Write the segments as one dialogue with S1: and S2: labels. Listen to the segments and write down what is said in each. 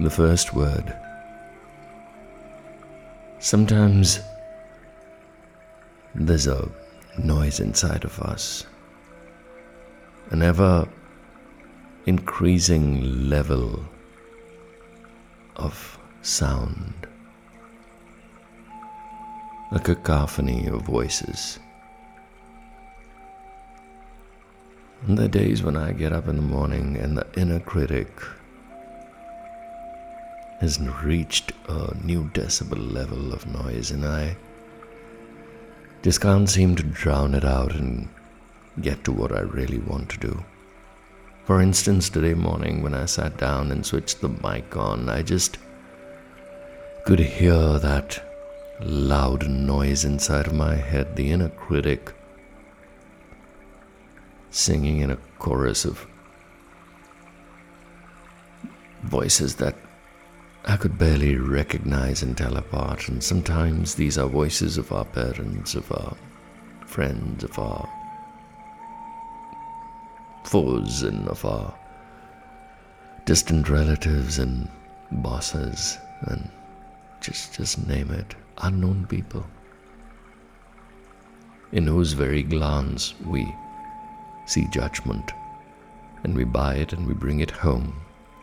S1: the first word. Sometimes there's a noise inside of us, an ever increasing level of sound, a cacophony of voices. And the days when I get up in the morning and the inner critic has reached a new decibel level of noise, and I just can't seem to drown it out and get to what I really want to do. For instance, today morning when I sat down and switched the mic on, I just could hear that loud noise inside of my head, the inner critic singing in a chorus of voices that I could barely recognize and tell apart, and sometimes these are voices of our parents, of our friends, of our foes, and of our distant relatives and bosses, and just just name it, unknown people, in whose very glance we see judgment, and we buy it and we bring it home,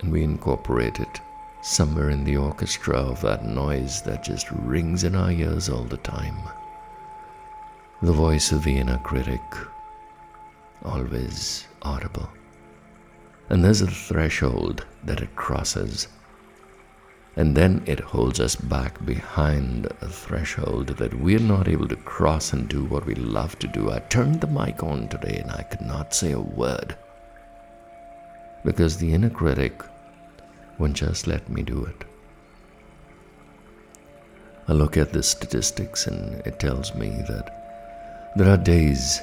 S1: and we incorporate it somewhere in the orchestra of that noise that just rings in our ears all the time. The voice of the inner critic, always audible. And there's a threshold that it crosses. And then it holds us back behind a threshold that we're not able to cross and do what we love to do. I turned the mic on today and I could not say a word. Because the inner critic just let me do it. I look at the statistics and it tells me that there are days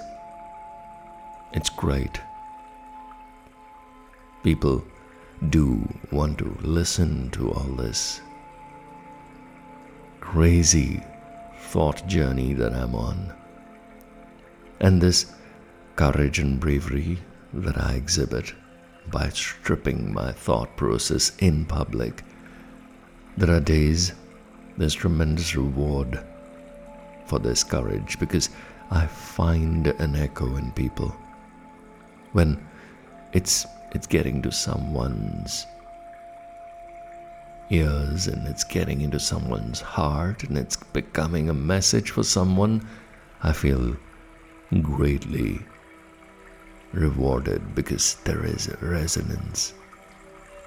S1: it's great. People do want to listen to all this crazy thought journey that I'm on. And this courage and bravery that I exhibit by stripping my thought process in public. There are days there's tremendous reward for this courage because I find an echo in people. When it's it's getting to someone's ears and it's getting into someone's heart and it's becoming a message for someone, I feel greatly rewarded because there is resonance,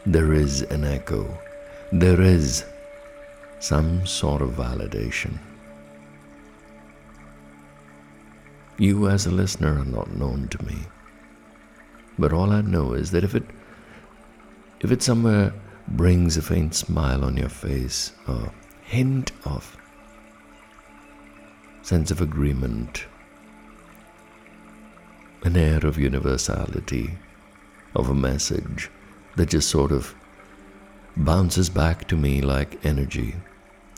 S1: there is an echo, there is some sort of validation. You, as a listener, are not known to me, but all I know is that if it if it somewhere brings a faint smile on your face, a hint of sense of agreement an air of universality, of a message that just sort of bounces back to me like energy.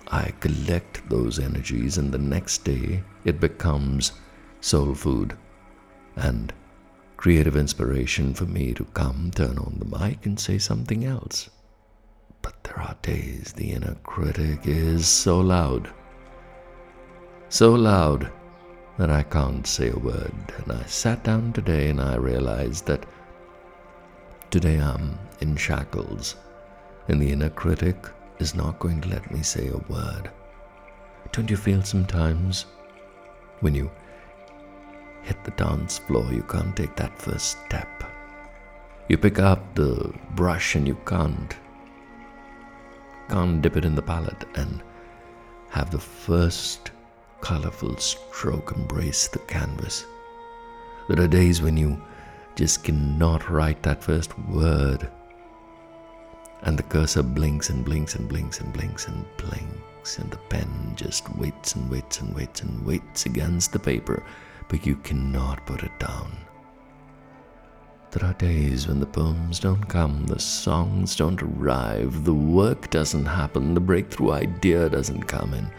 S1: I collect those energies, and the next day it becomes soul food and creative inspiration for me to come, turn on the mic, and say something else. But there are days the inner critic is so loud, so loud that I can't say a word. And I sat down today and I realized that today I'm in shackles, and the inner critic is not going to let me say a word. Don't you feel sometimes when you hit the dance floor, you can't take that first step? You pick up the brush and you can't can't dip it in the palette and have the first colorful stroke embrace the canvas. There are days when you just cannot write that first word. And the cursor blinks and blinks and blinks and blinks and blinks, and the pen just waits and waits and waits and waits against the paper, but you cannot put it down. There are days when the poems don't come, the songs don't arrive, the work doesn't happen, the breakthrough idea doesn't come in,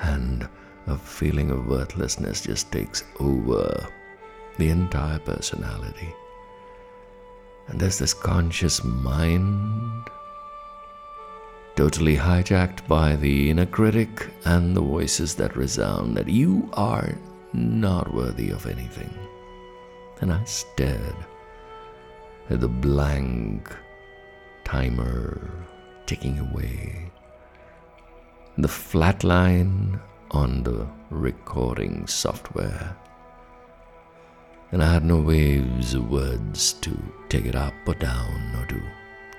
S1: and a feeling of worthlessness just takes over the entire personality. And there's this conscious mind totally hijacked by the inner critic and the voices that resound that you are not worthy of anything. And I stared at the blank timer ticking away, the flat line on the recording software. And I had no waves of words to take it up or down or to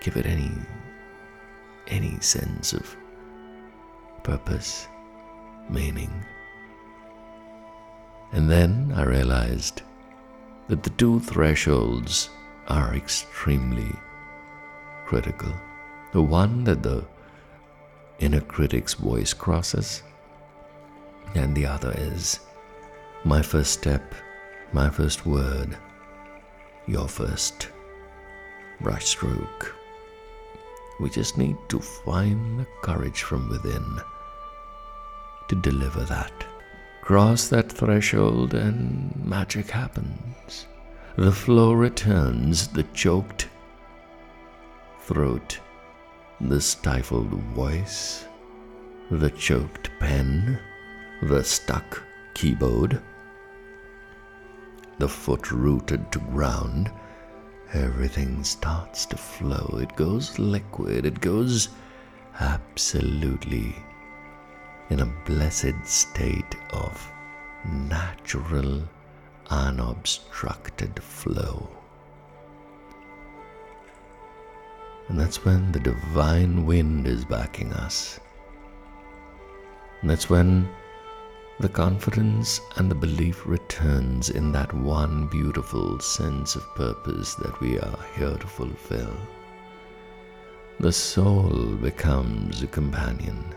S1: give it any any sense of purpose, meaning. And then I realized that the two thresholds are extremely critical. The one that the inner critic's voice crosses, and the other is my first step, my first word, your first brushstroke. We just need to find the courage from within to deliver that. Cross that threshold and magic happens. The flow returns, the choked throat, the stifled voice, the choked pen, the stuck keyboard, the foot rooted to ground everything starts to flow. It goes liquid, it goes absolutely in a blessed state of natural, unobstructed flow. And that's when the divine wind is backing us. And that's when the confidence and the belief returns in that one beautiful sense of purpose that we are here to fulfill. The soul becomes a companion,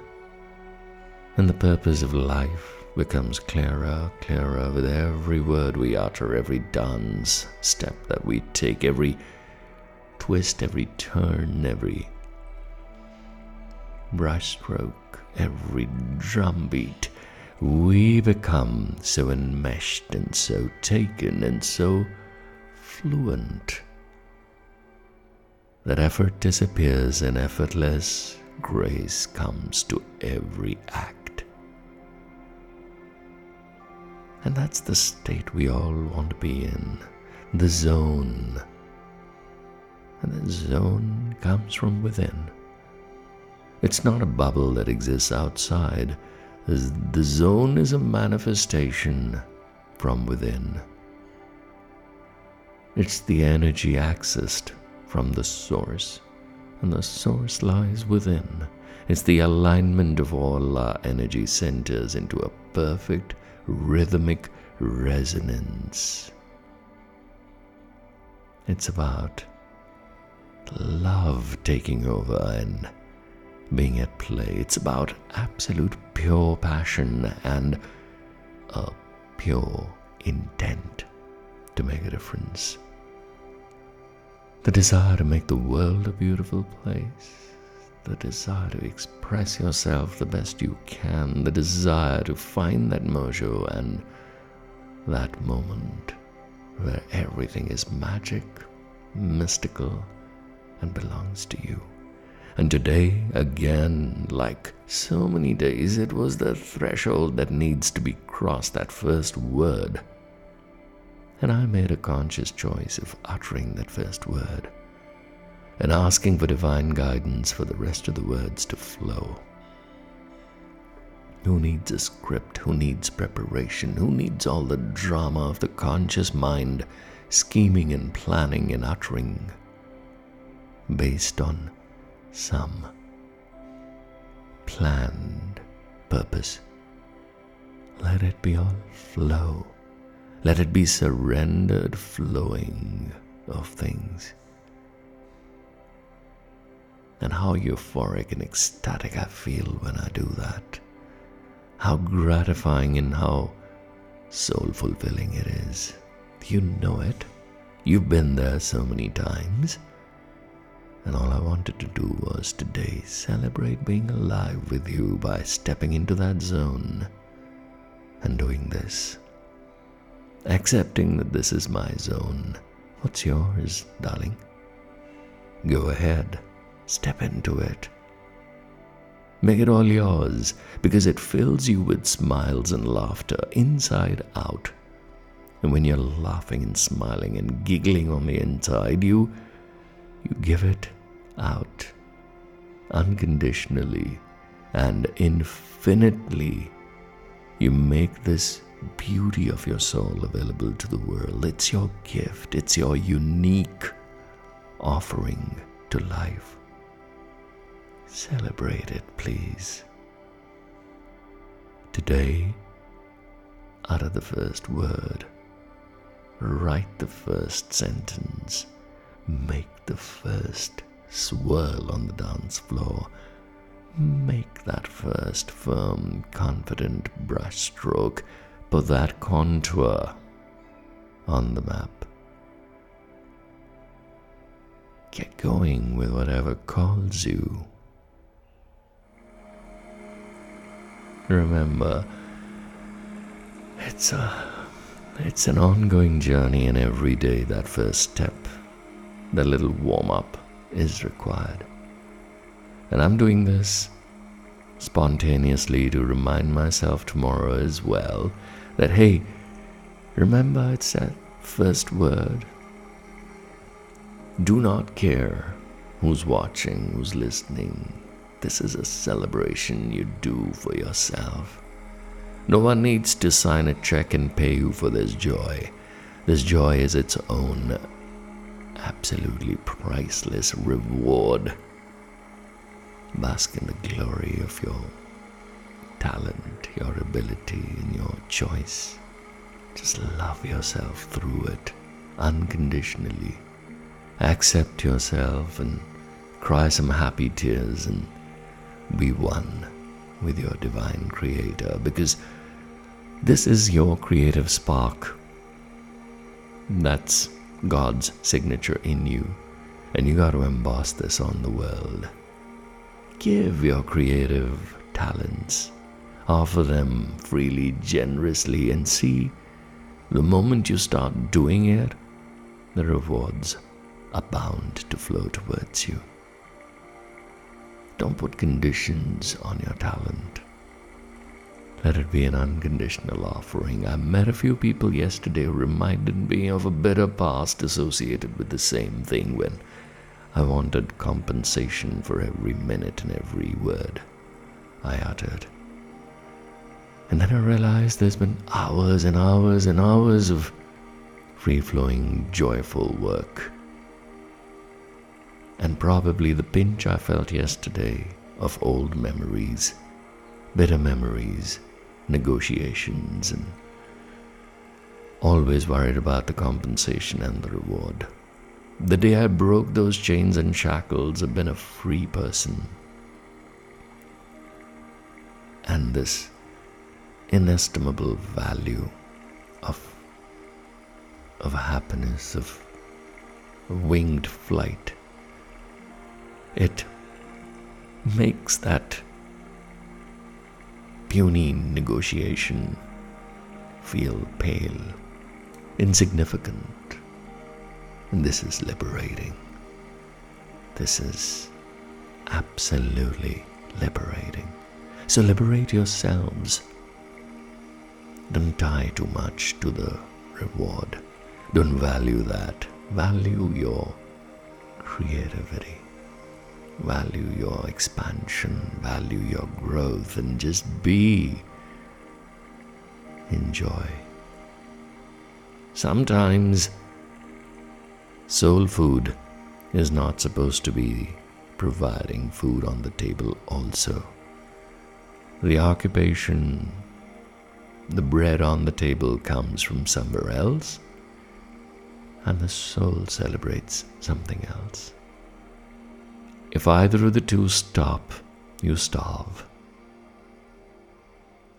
S1: and the purpose of life becomes clearer, clearer with every word we utter, every dance step that we take, every twist, every turn, every brushstroke, every drumbeat we become so enmeshed and so taken and so fluent that effort disappears and effortless grace comes to every act. And that's the state we all want to be in the zone. And the zone comes from within. It's not a bubble that exists outside the zone is a manifestation from within. It's the energy accessed from the source, and the source lies within. It's the alignment of all our energy centers into a perfect rhythmic resonance. It's about love taking over and being at play. It's about absolute pure passion and a pure intent to make a difference. The desire to make the world a beautiful place. The desire to express yourself the best you can. The desire to find that mojo and that moment where everything is magic, mystical, and belongs to you. And today, again, like so many days, it was the threshold that needs to be crossed, that first word. And I made a conscious choice of uttering that first word and asking for divine guidance for the rest of the words to flow. Who needs a script? Who needs preparation? Who needs all the drama of the conscious mind scheming and planning and uttering based on some planned purpose. Let it be all flow. Let it be surrendered flowing of things. And how euphoric and ecstatic I feel when I do that. How gratifying and how soul fulfilling it is. You know it. You've been there so many times. And all I wanted to do was today celebrate being alive with you by stepping into that zone and doing this. Accepting that this is my zone. What's yours, darling? Go ahead, step into it. Make it all yours because it fills you with smiles and laughter inside out. And when you're laughing and smiling and giggling on the inside, you you give it out unconditionally and infinitely. You make this beauty of your soul available to the world. It's your gift, it's your unique offering to life. Celebrate it, please. Today, utter the first word, write the first sentence, make the first swirl on the dance floor. Make that first firm, confident brushstroke, put that contour on the map. Get going with whatever calls you. Remember, it's a it's an ongoing journey and every day that first step, that little warm up is required. And I'm doing this spontaneously to remind myself tomorrow as well that, hey, remember it's that first word. Do not care who's watching, who's listening. This is a celebration you do for yourself. No one needs to sign a check and pay you for this joy. This joy is its own absolutely priceless reward. Bask in the glory of your talent, your ability, and your choice. Just love yourself through it unconditionally. Accept yourself and cry some happy tears and be one with your divine creator because this is your creative spark. That's God's signature in you, and you got to emboss this on the world. Give your creative talents, offer them freely, generously, and see the moment you start doing it, the rewards are bound to flow towards you. Don't put conditions on your talent. Let it be an unconditional offering. I met a few people yesterday who reminded me of a bitter past associated with the same thing when I wanted compensation for every minute and every word I uttered. And then I realized there's been hours and hours and hours of free flowing, joyful work. And probably the pinch I felt yesterday of old memories, bitter memories, negotiations and always worried about the compensation and the reward. The day I broke those chains and shackles, I've been a free person. And this inestimable value of, of happiness, of winged flight, it makes that puny negotiation feel pale, insignificant. And this is liberating. This is absolutely liberating. So liberate yourselves. Don't tie too much to the reward. Don't value that. Value your creativity value your expansion, value your growth, and just be. Enjoy. Sometimes soul food is not supposed to be providing food on the table, also. The occupation, the bread on the table comes from somewhere else, and the soul celebrates something else. If either of the two stop, you starve.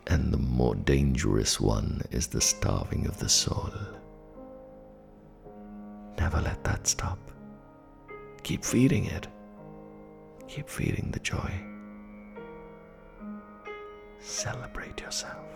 S1: And the more dangerous one is the starving of the soul. Never let that stop. Keep feeding it. Keep feeding the joy. Celebrate yourself.